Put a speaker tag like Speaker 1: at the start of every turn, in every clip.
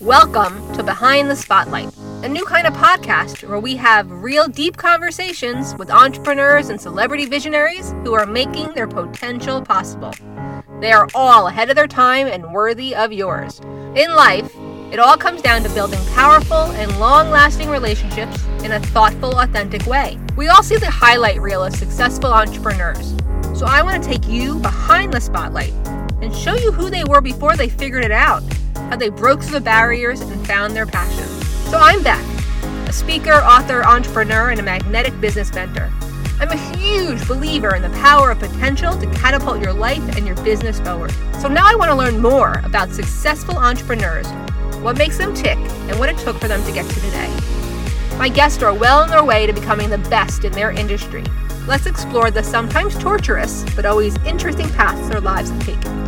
Speaker 1: Welcome to Behind the Spotlight, a new kind of podcast where we have real deep conversations with entrepreneurs and celebrity visionaries who are making their potential possible. They are all ahead of their time and worthy of yours. In life, it all comes down to building powerful and long lasting relationships in a thoughtful, authentic way. We all see the highlight reel of successful entrepreneurs. So I want to take you behind the spotlight and show you who they were before they figured it out how they broke through the barriers and found their passion. So I'm Beth, a speaker, author, entrepreneur, and a magnetic business mentor. I'm a huge believer in the power of potential to catapult your life and your business forward. So now I want to learn more about successful entrepreneurs, what makes them tick, and what it took for them to get to today. My guests are well on their way to becoming the best in their industry. Let's explore the sometimes torturous but always interesting paths their lives have taken.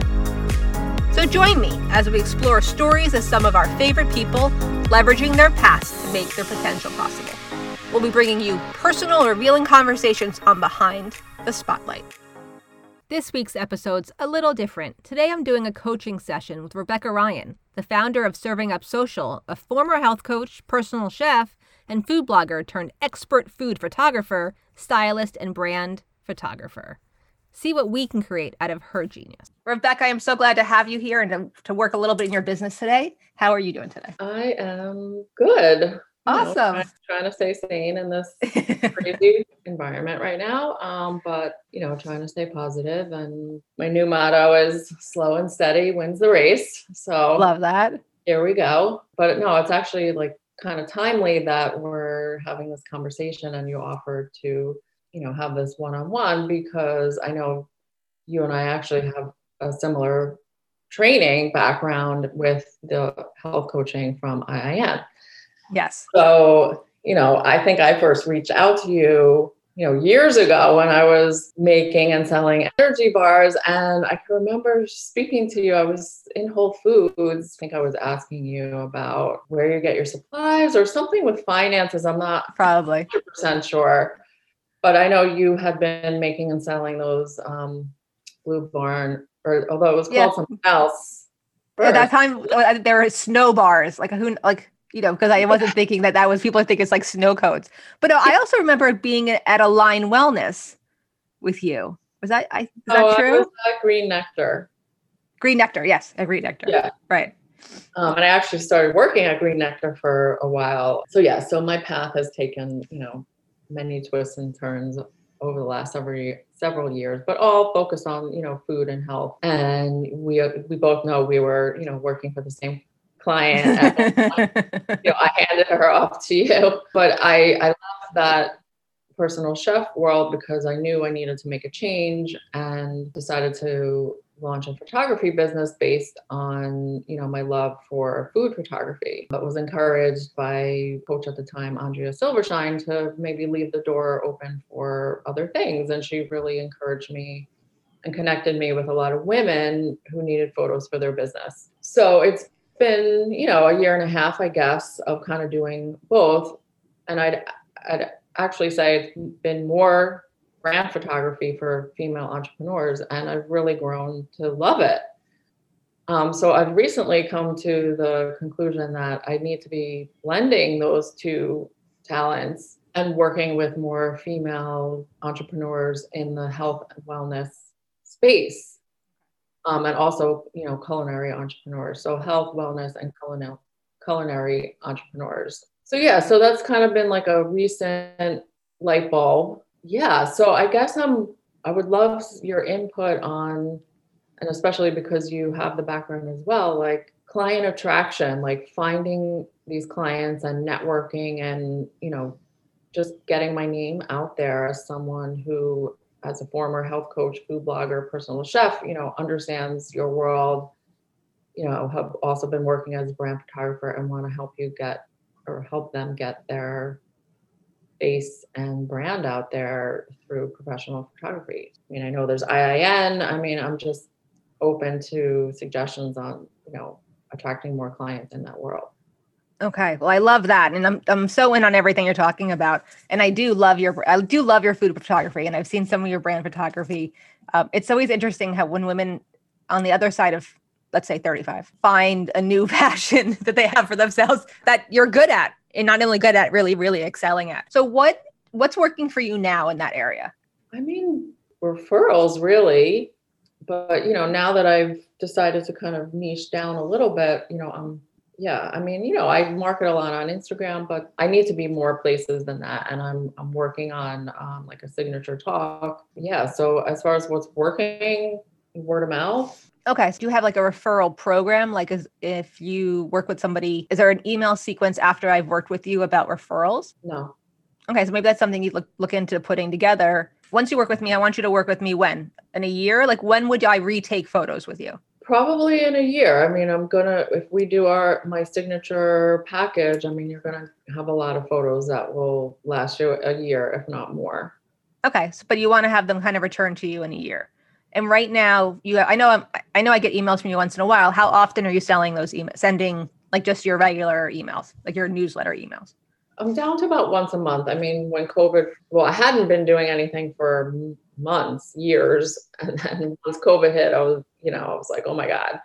Speaker 1: So join me as we explore stories of some of our favorite people leveraging their past to make their potential possible. We'll be bringing you personal, revealing conversations on Behind the Spotlight. This week's episode's a little different. Today I'm doing a coaching session with Rebecca Ryan, the founder of Serving Up Social, a former health coach, personal chef, and food blogger turned expert food photographer, stylist, and brand photographer see what we can create out of her genius. Rebecca, I am so glad to have you here and to, to work a little bit in your business today. How are you doing today?
Speaker 2: I am good.
Speaker 1: Awesome. You know,
Speaker 2: trying, trying, to stay sane in this crazy environment right now. Um, but you know, trying to stay positive. And my new motto is slow and steady wins the race. So
Speaker 1: love that.
Speaker 2: Here we go. But no, it's actually like kind of timely that we're having this conversation and you offered to you know have this one-on-one because i know you and i actually have a similar training background with the health coaching from iin
Speaker 1: yes.
Speaker 2: So you know i think i first reached out to you you know years ago when i was making and selling energy bars and i can remember speaking to you. I was in whole foods. I think i was asking you about where you get your supplies or something with finances. I'm not
Speaker 1: probably.
Speaker 2: 100% sure but I know you had been making and selling those um, Blue Barn, or although it was called yeah. something else.
Speaker 1: At that time, uh, there were snow bars, like who, like you know, because I wasn't thinking that that was people think it's like snow coats. But no, I also remember being at Align Wellness with you. Was that I? Is that
Speaker 2: oh,
Speaker 1: true?
Speaker 2: Was Green Nectar.
Speaker 1: Green Nectar, yes, a Green Nectar.
Speaker 2: Yeah,
Speaker 1: right.
Speaker 2: Um, and I actually started working at Green Nectar for a while. So yeah, so my path has taken, you know, many twists and turns over the last several several years, but all focused on you know food and health. And we we both know we were you know working for the same client. you know, I handed her off to you, but I I love that personal chef world because I knew I needed to make a change and decided to launch a photography business based on you know my love for food photography but was encouraged by coach at the time andrea silvershine to maybe leave the door open for other things. And she really encouraged me and connected me with a lot of women who needed photos for their business. So it's been you know a year and a half i guess of kind of doing both. And i'd i'd actually say it's been more brand photography for female entrepreneurs, and I've really grown to love it. Um, so I've recently come to the conclusion that I need to be blending those two talents and working with more female entrepreneurs in the health and wellness space. Um, and also, you know, culinary entrepreneurs. So health, wellness, and culinary culinary entrepreneurs. So yeah, so that's kind of been like a recent light bulb yeah so i guess i'm i would love your input on and especially because you have the background as well like client attraction like finding these clients and networking and you know just getting my name out there as someone who as a former health coach food blogger personal chef you know understands your world you know have also been working as a brand photographer and want to help you get or help them get their face and brand out there through professional photography. I mean, I know there's IIN. I mean, I'm just open to suggestions on, you know, attracting more clients in that world.
Speaker 1: Okay. Well, I love that. And I'm I'm so in on everything you're talking about. And I do love your I do love your food photography and I've seen some of your brand photography. Um, it's always interesting how when women on the other side of let's say 35 find a new passion that they have for themselves that you're good at and not only good at really really excelling at. So what what's working for you now in that area?
Speaker 2: I mean referrals really. But you know now that i've decided to kind of niche down a little bit you know i'm yeah i mean you know i market a lot on instagram but i need to be more places than that. And i'm i'm working on um, like a signature talk. Yeah so as far as what's working word of mouth
Speaker 1: Okay. So do you have like a referral program? Like as if you work with somebody, is there an email sequence after I've worked with you about referrals?
Speaker 2: No.
Speaker 1: Okay. So maybe that's something you look look into putting together. Once you work with me, I want you to work with me when? In a year? Like when would I retake photos with you?
Speaker 2: Probably in a year. I mean, I'm gonna if we do our my signature package, I mean you're gonna have a lot of photos that will last you a year, if not more.
Speaker 1: Okay. So, but you want to have them kind of return to you in a year. And right now, you I know I'm, I know I get emails from you once in a while. How often are you selling those emails, sending like just your regular emails, like your newsletter emails?
Speaker 2: I'm down to about once a month. I mean, when COVID, well, I hadn't been doing anything for months, years, and then once COVID hit, I was, you know, I was like, oh my god,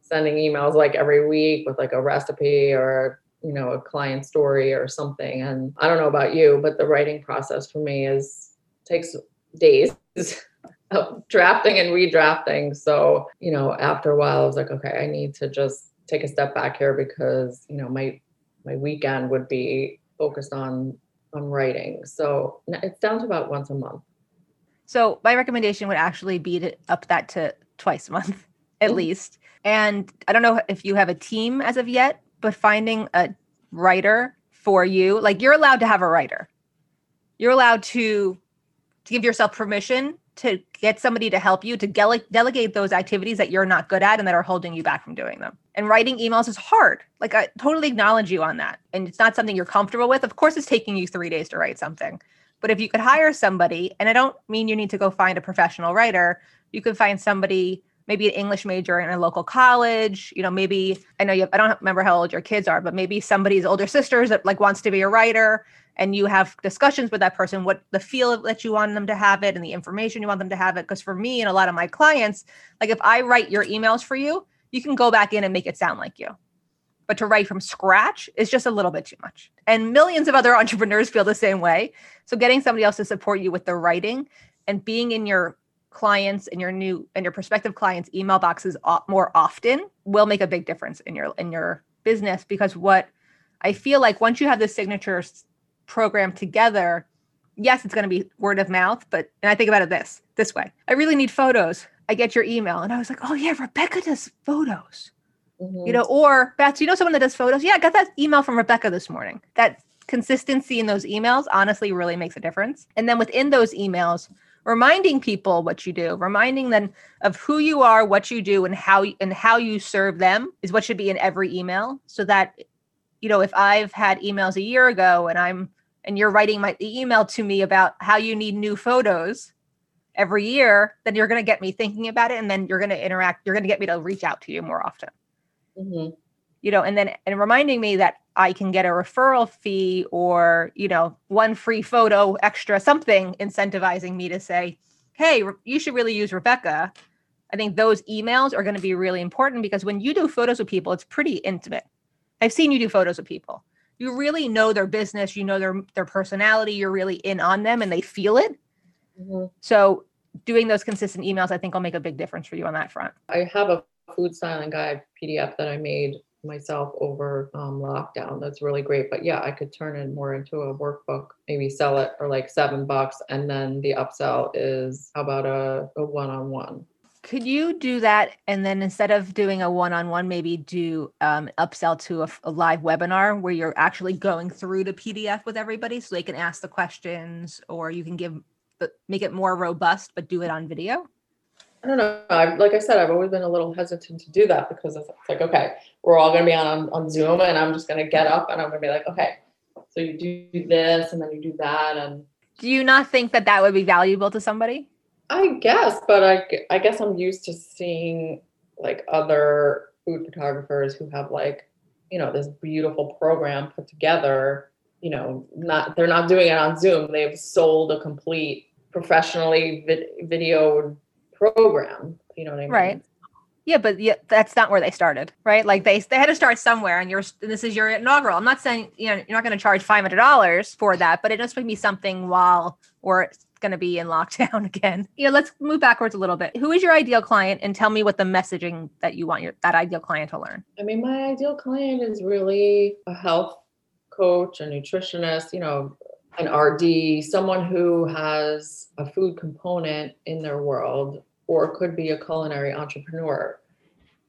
Speaker 2: sending emails like every week with like a recipe or you know a client story or something. And I don't know about you, but the writing process for me is takes days. of drafting and redrafting. So, you know, after a while I was like, okay, I need to just take a step back here because, you know, my my weekend would be focused on on writing. So it's down to about once a month.
Speaker 1: So my recommendation would actually be to up that to twice a month at mm-hmm. least. And I don't know if you have a team as of yet, but finding a writer for you, like you're allowed to have a writer. You're allowed to to give yourself permission to get somebody to help you to dele- delegate those activities that you're not good at and that are holding you back from doing them. And writing emails is hard. Like I totally acknowledge you on that. And it's not something you're comfortable with. Of course, it's taking you three days to write something. But if you could hire somebody, and I don't mean you need to go find a professional writer, you could find somebody maybe an English major in a local college. You know, maybe I know you. Have, I don't remember how old your kids are, but maybe somebody's older sisters that like wants to be a writer, and you have discussions with that person what the feel that you want them to have it and the information you want them to have it because for me and a lot of my clients like if i write your emails for you you can go back in and make it sound like you but to write from scratch is just a little bit too much and millions of other entrepreneurs feel the same way so getting somebody else to support you with the writing and being in your clients and your new and your prospective clients email boxes more often will make a big difference in your in your business because what I feel like once you have the signatures program together, yes, it's going to be word of mouth, but and I think about it this this way. I really need photos. I get your email and I was like, "Oh yeah, Rebecca does photos." Mm-hmm. You know, or Beth, you know someone that does photos? Yeah, I got that email from Rebecca this morning. That consistency in those emails honestly really makes a difference. And then within those emails, reminding people what you do, reminding them of who you are, what you do, and how and how you serve them is what should be in every email. So that, you know, if I've had emails a year ago and I'm and you're writing my email to me about how you need new photos every year, then you're going to get me thinking about it. And then you're going to interact. You're going to get me to reach out to you more often. Mm-hmm. You know, and then and reminding me that I can get a referral fee or, you know, one free photo extra, something incentivizing me to say, hey, you should really use Rebecca. I think those emails are going to be really important because when you do photos with people, it's pretty intimate. I've seen you do photos with people you really know their business, you know their their personality, you're really in on them and they feel it. Mm-hmm. So doing those consistent emails, I think will make a big difference for you on that front.
Speaker 2: I have a food styling guide PDF that I made myself over um, lockdown. That's really great. But yeah, I could turn it more into a workbook, maybe sell it for like seven bucks. And then the upsell is how about a, one-on-one?
Speaker 1: could you do that and then instead of doing a one-on-one maybe do um, upsell to a, a, live webinar where you're actually going through the pdf with everybody so they can ask the questions or you can give but make it more robust but do it on video
Speaker 2: i don't know I, like i said i've always been a little hesitant to do that because it's like okay we're all going to be on on zoom and i'm just going to get up and i'm going to be like okay so you do this and then you do that and
Speaker 1: do you not think that that would be valuable to somebody
Speaker 2: I guess, but I, I guess I'm used to seeing like other food photographers who have like, you know, this beautiful program put together. You know, not they're not doing it on Zoom. They've sold a complete professionally vid- video program. You know what I mean?
Speaker 1: Right. Yeah, but yeah, that's not where they started, right? Like they they had to start somewhere, and you're this is your inaugural. I'm not saying you know you're not going to charge five hundred dollars for that, but it does be something while we're going to be in lockdown again. You know, let's move backwards a little bit. Who is your ideal client, and tell me what the messaging that you want your that ideal client to learn.
Speaker 2: I mean, my ideal client is really a health coach, a nutritionist. You know, an RD, someone who has a food component in their world or could be a culinary entrepreneur.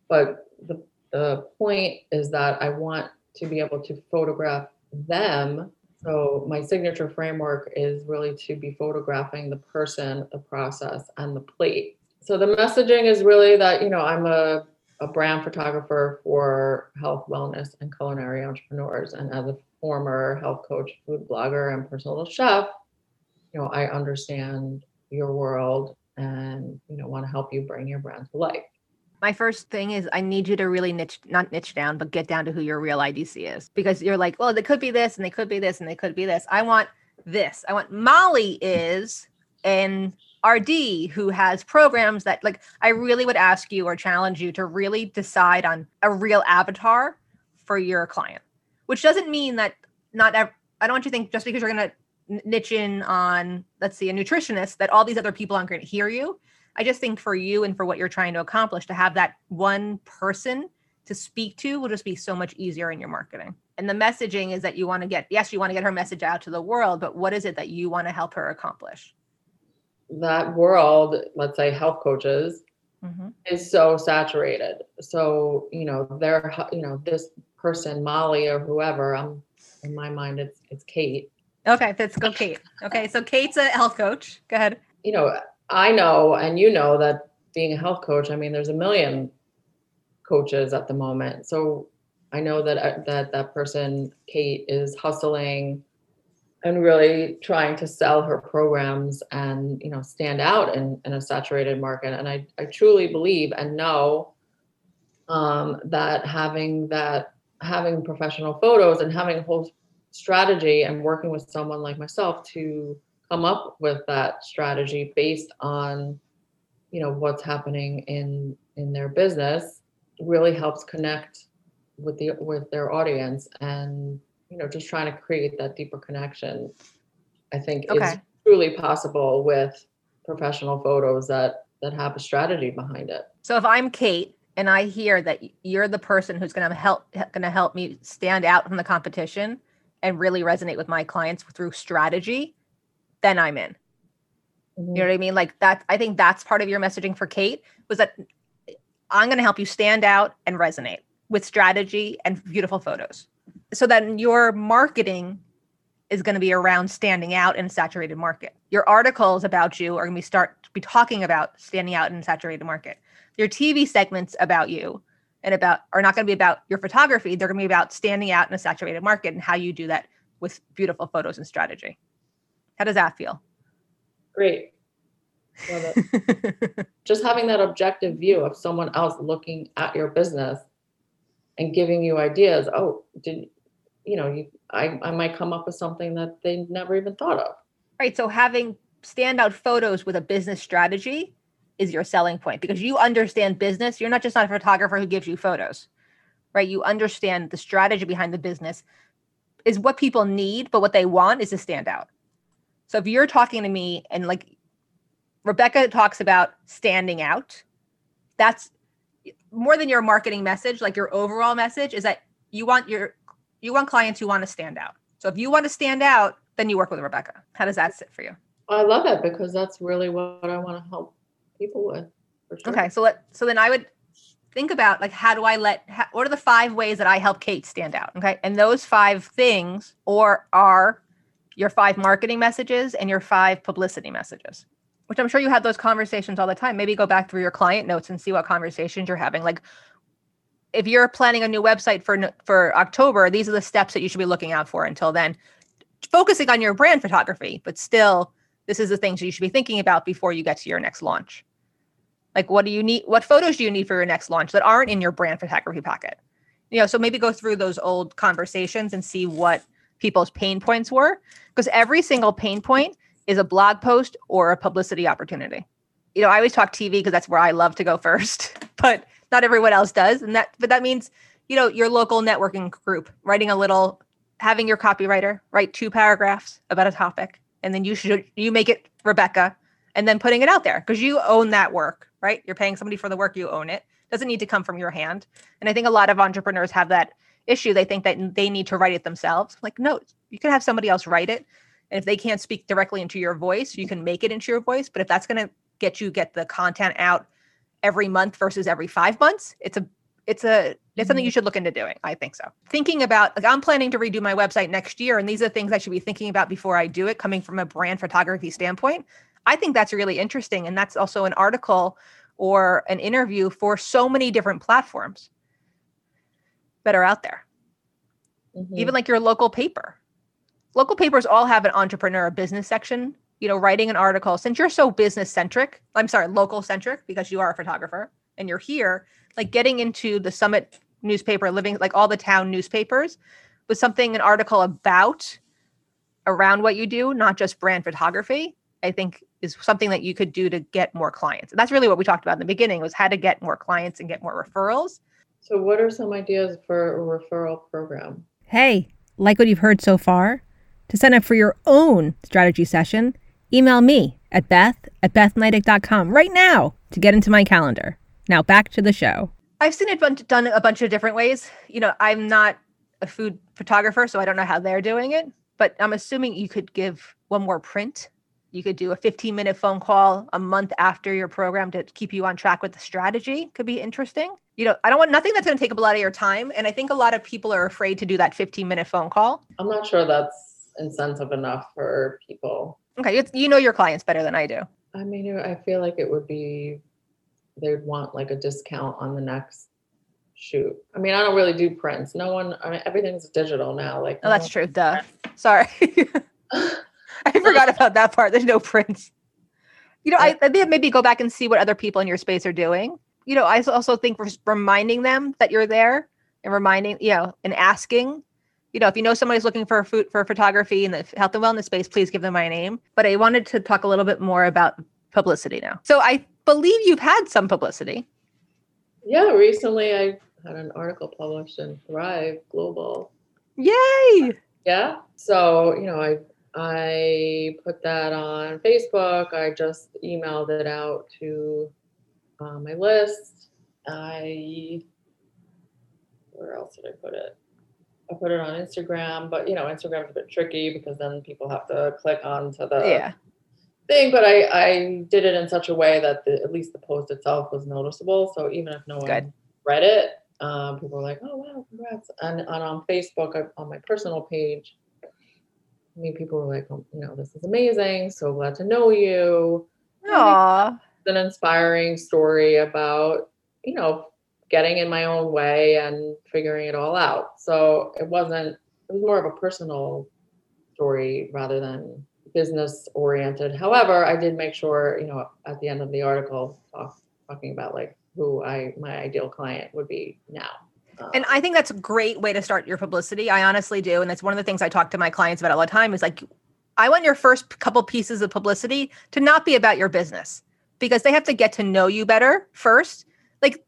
Speaker 2: But the, the point is that I want to be able to photograph them. So my signature framework is really to be photographing the person, the process, and the plate. So the messaging is really that, you know, I'm a, a brand photographer for health, wellness, and culinary entrepreneurs. And as a former health coach, food blogger, and personal chef, you know, I understand your world and you know want to help you bring your brand to life
Speaker 1: my first thing is I need you to really niche, not niche down, but get down to who your real IDC is because you're like, well, they could be this and they could be this and they could be this. I want this. I want Molly is an RD who has programs that, like, I really would ask you or challenge you to really decide on a real avatar for your client, which doesn't mean that not, ev- I don't want you to think just because you're going to niche in on let's see a nutritionist that all these other people aren't going to hear you. I just think for you and for what you're trying to accomplish to have that one person to speak to will just be so much easier in your marketing. And the messaging is that you want to get yes you want to get her message out to the world but what is it that you want to help her accomplish?
Speaker 2: That world let's say health coaches mm-hmm. is so saturated. So you know they're you know this person molly or whoever i'm in my mind it's it's kate
Speaker 1: Okay, let's go, Kate. Okay, so Kate's a health coach. Go ahead.
Speaker 2: You know, I know, and you know that being a health coach, I mean, there's a million coaches at the moment. So I know that uh, that that person, Kate, is hustling and really trying to sell her programs and you know stand out in, in a saturated market. And I, I truly believe and know um, that having that having professional photos and having a whole strategy and working with someone like myself to come up with that strategy based on you know what's happening in in their business really helps connect with the with their audience and you know just trying to create that deeper connection i think okay. is truly possible with professional photos that that have a strategy behind it
Speaker 1: so if i'm kate and i hear that you're the person who's going to help going to help me stand out from the competition and really resonate with my clients through strategy, then I'm in. Mm-hmm. You know what I mean? Like that, I think that's part of your messaging for Kate was that I'm going to help you stand out and resonate with strategy and beautiful photos. So then your marketing is going to be around standing out in a saturated market. Your articles about you are going to be start to be talking about standing out in a saturated market. Your TV segments about you and about are not going to be about your photography they're going to be about standing out in a saturated market and how you do that with beautiful photos and strategy. How does that feel?
Speaker 2: Great. Love it. just having that objective view of someone else looking at your business and giving you ideas oh did you know you I, I might come up with something that they never even thought of.
Speaker 1: Right so having standout photos with a business strategy is your selling point because you understand business. You're not just not a photographer who gives you photos, right? You understand the strategy behind the business is what people need, but what they want is to stand out. So if you're talking to me and like Rebecca talks about standing out, that's more than your marketing message, like your overall message is that you want your you want clients who want to stand out. So if you want to stand out, then you work with Rebecca. How does that sit for you?
Speaker 2: I love it because that's really what I want to help people with.
Speaker 1: Sure. Okay, so let so then I would think about like how do I let how, what are the five ways that I help Kate stand out? Okay, and those five things or are your five marketing messages and your five publicity messages which I'm sure you have those conversations all the time. Maybe go back through your client notes and see what conversations you're having. Like if you're planning a new website for for October, these are the steps that you should be looking out for until then. Focusing on your brand photography, but still this is the things that you should be thinking about before you get to your next launch. Like, what do you need? What photos do you need for your next launch that aren't in your brand photography pocket? You know, so maybe go through those old conversations and see what people's pain points were, because every single pain point is a blog post or a publicity opportunity. You know, I always talk TV because that's where I love to go first, but not everyone else does. And that, but that means, you know, your local networking group writing a little, having your copywriter write two paragraphs about a topic, and then you should you make it Rebecca, and then putting it out there because you own that work, right? You're paying somebody for the work, you own it. Doesn't need to come from your hand. And I think a lot of entrepreneurs have that issue. They think that they need to write it themselves. Like, no, you can have somebody else write it. And if they can't speak directly into your voice, you can make it into your voice. But if that's going to get you get the content out every month versus every five months, it's a it's a it's something you mm-hmm. should look into doing. I think so. Thinking about like I'm planning to redo my website next year, and these are things I should be thinking about before I do it, coming from a brand photography standpoint. I think that's really interesting, and that's also an article or an interview for so many different platforms that are out there. Mm-hmm. Even like your local paper. Local papers all have an entrepreneur business section you know, writing an article, since you're so business centric, I'm sorry, local centric, because you are a photographer and you're here, like getting into the summit newspaper, living like all the town newspapers with something, an article about around what you do, not just brand photography, I think is something that you could do to get more clients. And that's really what we talked about in the beginning was how to get more clients and get more referrals.
Speaker 2: So what are some ideas for a referral program?
Speaker 1: Hey, like what you've heard so far? To sign up for your own strategy session, Email me at beth at bethneidig.com right now to get into my calendar. Now back to the show. I've seen it done a bunch of different ways. You know, I'm not a food photographer, so I don't know how they're doing it, but I'm assuming you could give one more print. You could do a 15 minute phone call a month after your program to keep you on track with the strategy. Could be interesting. You know, I don't want nothing that's going to take up a lot of your time. And I think a lot of people are afraid to do that 15 minute phone call.
Speaker 2: I'm not sure that's incentive enough for people.
Speaker 1: Okay, it's, you know your clients better than I do.
Speaker 2: I mean, I feel like it would be they'd want like a discount on the next shoot. I mean, I don't really do prints. No one. I mean, everything's digital now. Like,
Speaker 1: oh, no that's true. Duh. Sorry, I forgot about that part. There's no prints. You know, I, I think maybe go back and see what other people in your space are doing. You know, I also think for reminding them that you're there and reminding, you know, and asking you know, if you know somebody's looking for food for photography in the health and wellness space, please give them my name. But I wanted to talk a little bit more about publicity now. So I believe you've had some publicity.
Speaker 2: Yeah, recently I had an article published in Thrive Global.
Speaker 1: Yay!
Speaker 2: Yeah. So, you know, I I put that on Facebook. I just emailed it out to uh, my list. I where else did I put it? I put it on Instagram, but you know, Instagram's a bit tricky because then people have to click onto the
Speaker 1: yeah.
Speaker 2: thing. But I, I did it in such a way that the, at least the post itself was noticeable. So even if no one Good. read it, um, people were like, "Oh wow, congrats!" And, and on Facebook, I, on my personal page, I mean, people were like, oh, "You know, this is amazing. So glad to know you."
Speaker 1: Aww.
Speaker 2: It's an inspiring story about you know getting in my own way and figuring it all out. So it wasn't, it was more of a personal story rather than business oriented. However, I did make sure, you know, at the end of the article, talk, talking about like who I, my ideal client would be now.
Speaker 1: And I think that's a great way to start your publicity. I honestly do. And that's one of the things I talk to my clients about all the time is like, I want your first couple pieces of publicity to not be about your business because they have to get to know you better first. Like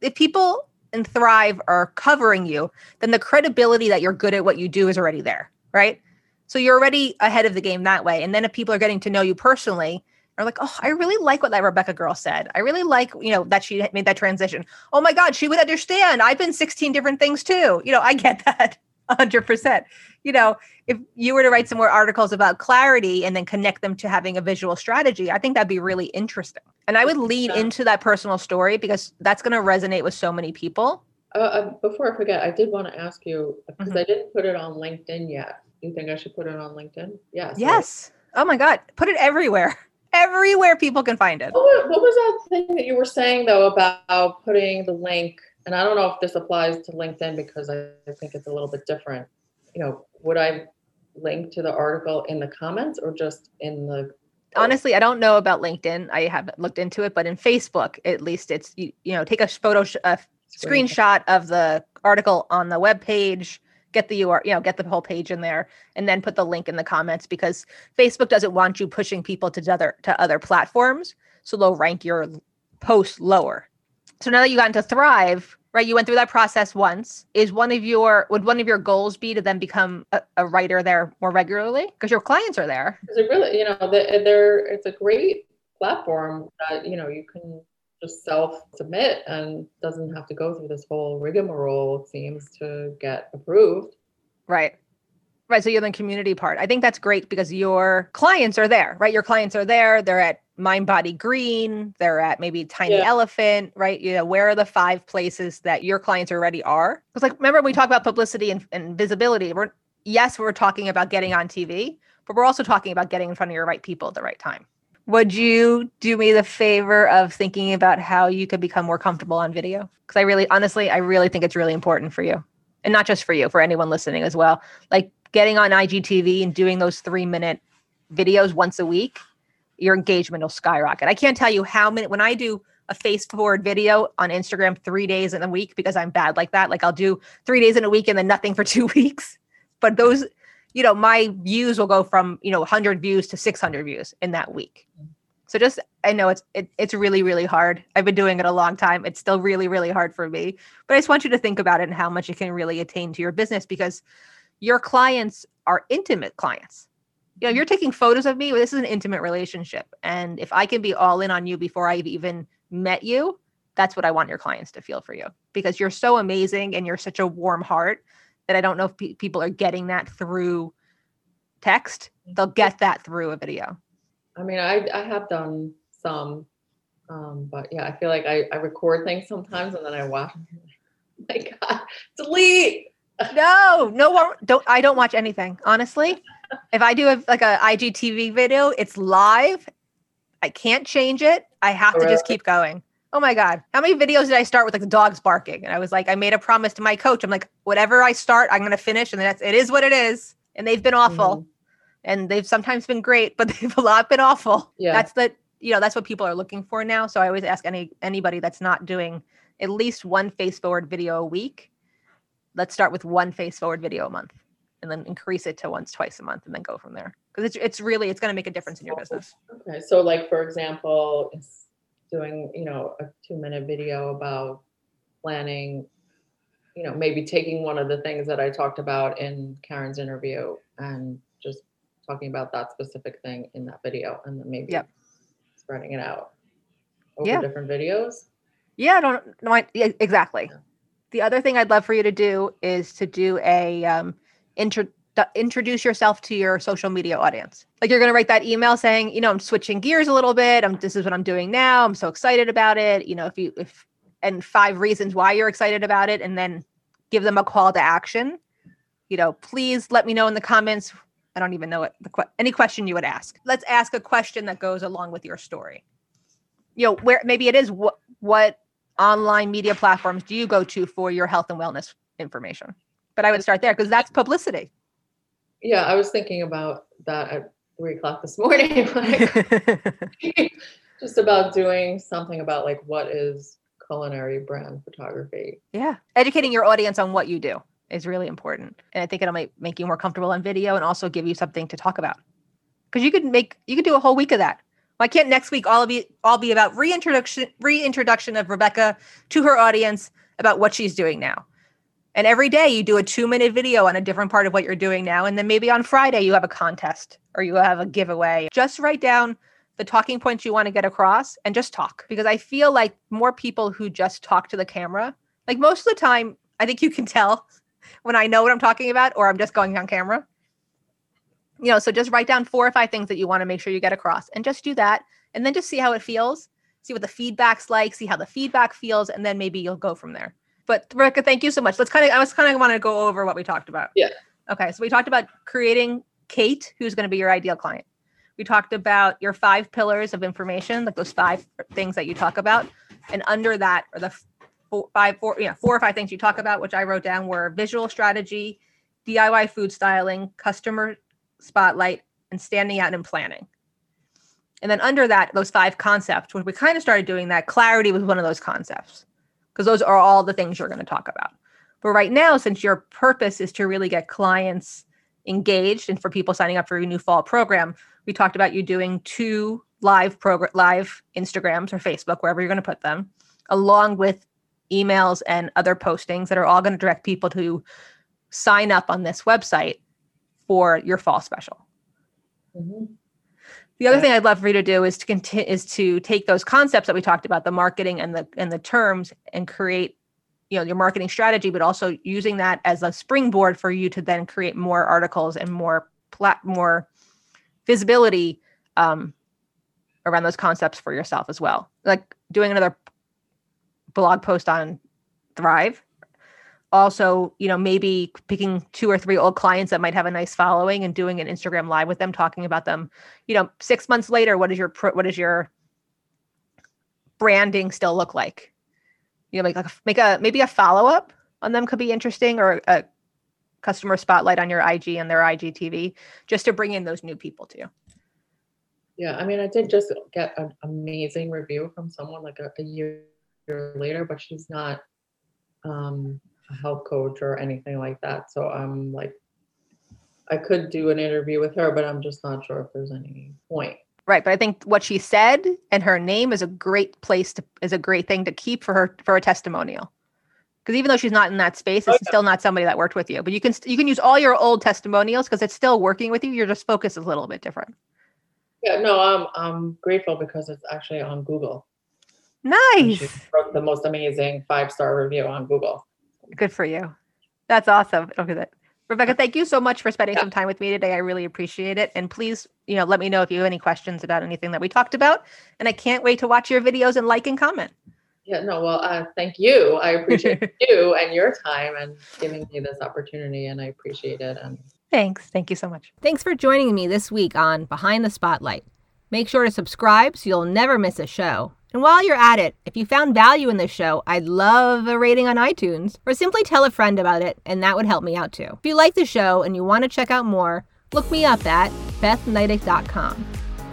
Speaker 1: if people in Thrive are covering you, then the credibility that you're good at what you do is already there, right? So you're already ahead of the game that way. And then if people are getting to know you personally, are like, oh, I really like what that Rebecca girl said. I really like, you know, that she made that transition. Oh my God, she would understand. I've been 16 different things too. You know, I get that 100%. You know, if you were to write some more articles about clarity and then connect them to having a visual strategy, I think that'd be really interesting. And I would lead yeah. into that personal story because that's going to resonate with so many people.
Speaker 2: Uh, uh, before I forget, I did want to ask you because mm-hmm. I didn't put it on LinkedIn yet. Do you think I should put it on LinkedIn? Yes.
Speaker 1: Yes. Oh my God. Put it everywhere. Everywhere people can find it.
Speaker 2: What, what was that thing that you were saying though about putting the link? And I don't know if this applies to LinkedIn because I, I think it's a little bit different. You know, would I link to the article in the comments or just in the
Speaker 1: honestly i don't know about linkedin i haven't looked into it but in facebook at least it's you, you know take a photo sh- a screenshot of the article on the web page get the URL, you know, get the whole page in there and then put the link in the comments because Facebook doesn't want you pushing people to other to other platforms. So they'll rank your post lower. So now that you got into Thrive, right? You went through that process once. Is one of your would one of your goals be to then become a, a writer there more regularly because your clients are there?
Speaker 2: Because it really, you know, they're it's a great platform that you know you can just self submit and doesn't have to go through this whole rigmarole. It seems to get approved.
Speaker 1: Right. Right. So you're the community part. I think that's great because your clients are there, right? Your clients are there. They're at Mind Body Green. They're at maybe Tiny yeah. Elephant, right? You know, where are the five places that your clients already are? Because, like, remember when we talk about publicity and, and visibility? We're yes, we're talking about getting on TV, but we're also talking about getting in front of your right people at the right time. Would you do me the favor of thinking about how you could become more comfortable on video? Because I really, honestly, I really think it's really important for you, and not just for you, for anyone listening as well. Like getting on IGTV and doing those three minute videos once a week, your engagement will skyrocket. I can't tell you how many, when I do a face forward video on Instagram three days in a week because I'm bad like that, like I'll do three days in a week and then nothing for two weeks. But those, you know, my views will go from, you know, 100 views to 600 views in that week. Mm-hmm. So just I know it's it, it's really really hard. I've been doing it a long time. It's still really really hard for me. But I just want you to think about it and how much it can really attain to your business because your clients are intimate clients. You know, you're mm-hmm. taking photos of me, this is an intimate relationship. And if I can be all in on you before I've even met you, that's what I want your clients to feel for you because you're so amazing and you're such a warm heart that I don't know if pe- people are getting that through text. They'll get that through a video.
Speaker 2: I mean, I, I have done some, um, but yeah, I feel like I, I record things sometimes and then I watch. my God, delete
Speaker 1: no, no, don't. I don't watch anything honestly. If I do a, like a IGTV video, it's live. I can't change it. I have to just keep going. Oh my god, how many videos did I start with like the dogs barking? And I was like, I made a promise to my coach. I'm like, whatever I start, I'm gonna finish, and that's it is what it is. And they've been awful, mm-hmm. and they've sometimes been great, but they've a lot been awful. Yeah, that's the you know that's what people are looking for now. So I always ask any anybody that's not doing at least one face forward video a week let's start with one face forward video a month and then increase it to once twice a month and then go from there because it's, it's really it's going to make a difference in your business
Speaker 2: okay so like for example doing you know a two minute video about planning you know maybe taking one of the things that i talked about in karen's interview and just talking about that specific thing in that video and then maybe yep. spreading it out over yeah. different videos
Speaker 1: yeah i don't know exactly yeah the other thing I'd love for you to do is to do a um, intro, introduce yourself to your social media audience. Like you're going to write that email saying, you know, I'm switching gears a little bit. I'm this is what I'm doing now. I'm so excited about it. You know, if you if and five reasons why you're excited about it, and then give them a call to action. You know, please let me know in the comments. I don't even know what the any question you would ask. Let's ask a question that goes along with your story. You know, where maybe it is what what online media platforms do you go to for your health and wellness information? But I would start there because that's publicity.
Speaker 2: Yeah, I was thinking about that at three o'clock this morning. just about doing something about like what is culinary brand photography.
Speaker 1: Yeah. Educating your audience on what you do is really important. And I think it'll make, make you more comfortable on video and also give you something to talk about. Because you could make you could do a whole week of that. Why can't next week all be all be about reintroduction reintroduction of Rebecca to her audience about what she's doing now? And every day you do a two minute video on a different part of what you're doing now. And then maybe on Friday you have a contest or you have a giveaway. Just write down the talking points you want to get across and just talk because I feel like more people who just talk to the camera, like most of the time, I think you can tell when I know what I'm talking about or I'm just going on camera you know so just write down four or five things that you want to make sure you get across and just do that and then just see how it feels see what the feedback's like see how the feedback feels and then maybe you'll go from there but Rebecca, thank you so much. Let's kind of i was kind of want to go over what we talked about.
Speaker 2: Yeah.
Speaker 1: Okay so we talked about creating kate who's going to be your ideal client. We talked about your five pillars of information like those five things that you talk about. And under that are the four, five four yeah four or five things you talk about which i wrote down were visual strategy diy food styling customer spotlight, and standing out and planning. And then under that, those five concepts, when we kind of started doing that, clarity was one of those concepts because those are all the things you're going to talk about. But right now, since your purpose is to really get clients engaged and for people signing up for your new fall program, we talked about you doing two live program live Instagrams or Facebook, wherever you're going to put them, along with emails and other postings that are all going to direct people to sign up on this website for your fall special. Mm-hmm. The other yeah. thing I'd love for you to do is to continue is to take those concepts that we talked about, the marketing and the and the terms, and create, you know, your marketing strategy, but also using that as a springboard for you to then create more articles and more plat more visibility um, around those concepts for yourself as well. Like doing another blog post on Thrive. Also, you know, maybe picking two or three old clients that might have a nice following and doing an Instagram live with them, talking about them. You know, six months later, what is your what is your branding still look like? You know, make like make a maybe a follow up on them could be interesting, or a customer spotlight on your IG and their IGTV, just to bring in those new people too.
Speaker 2: Yeah, I mean, I did just get an amazing review from someone like a, a year later, but she's not um, a health coach or anything like that. So I'm like, I could do an interview with her, but I'm just not sure if there's any point.
Speaker 1: Right, but I think what she said and her name is a great place to is a great thing to keep for her for a testimonial. Because even though she's not in that space, it's oh, yeah. still not somebody that worked with you. But you can you can use all your old testimonials because it's still working with you. Your just focus is a little bit different.
Speaker 2: Yeah, no, I'm I'm grateful because it's actually on Google.
Speaker 1: Nice.
Speaker 2: the most amazing five star review on Google.
Speaker 1: Good for you. That's awesome. Look at that. Rebecca, thank you so much for spending yeah. some time with me today. I really appreciate it. And please, you know, let me know if you have any questions about anything that we talked about. And I can't wait to watch your videos and like and comment.
Speaker 2: Yeah, no, well, uh, thank you. I appreciate you and your time and giving me this opportunity, and I appreciate it. And
Speaker 1: thanks. Thank you so much. Thanks for joining me this week on Behind the Spotlight. Make sure to subscribe so you'll never miss a show. And while you're at it, if you found value in this show, I'd love a rating on iTunes or simply tell a friend about it, and that would help me out too. If you like the show and you want to check out more, look me up at bethneidig.com.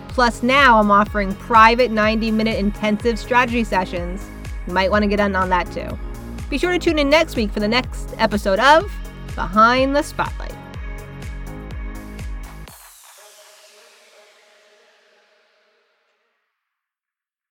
Speaker 1: Plus, now I'm offering private 90 minute intensive strategy sessions. You might want to get in on that too. Be sure to tune in next week for the next episode of Behind the Spotlight.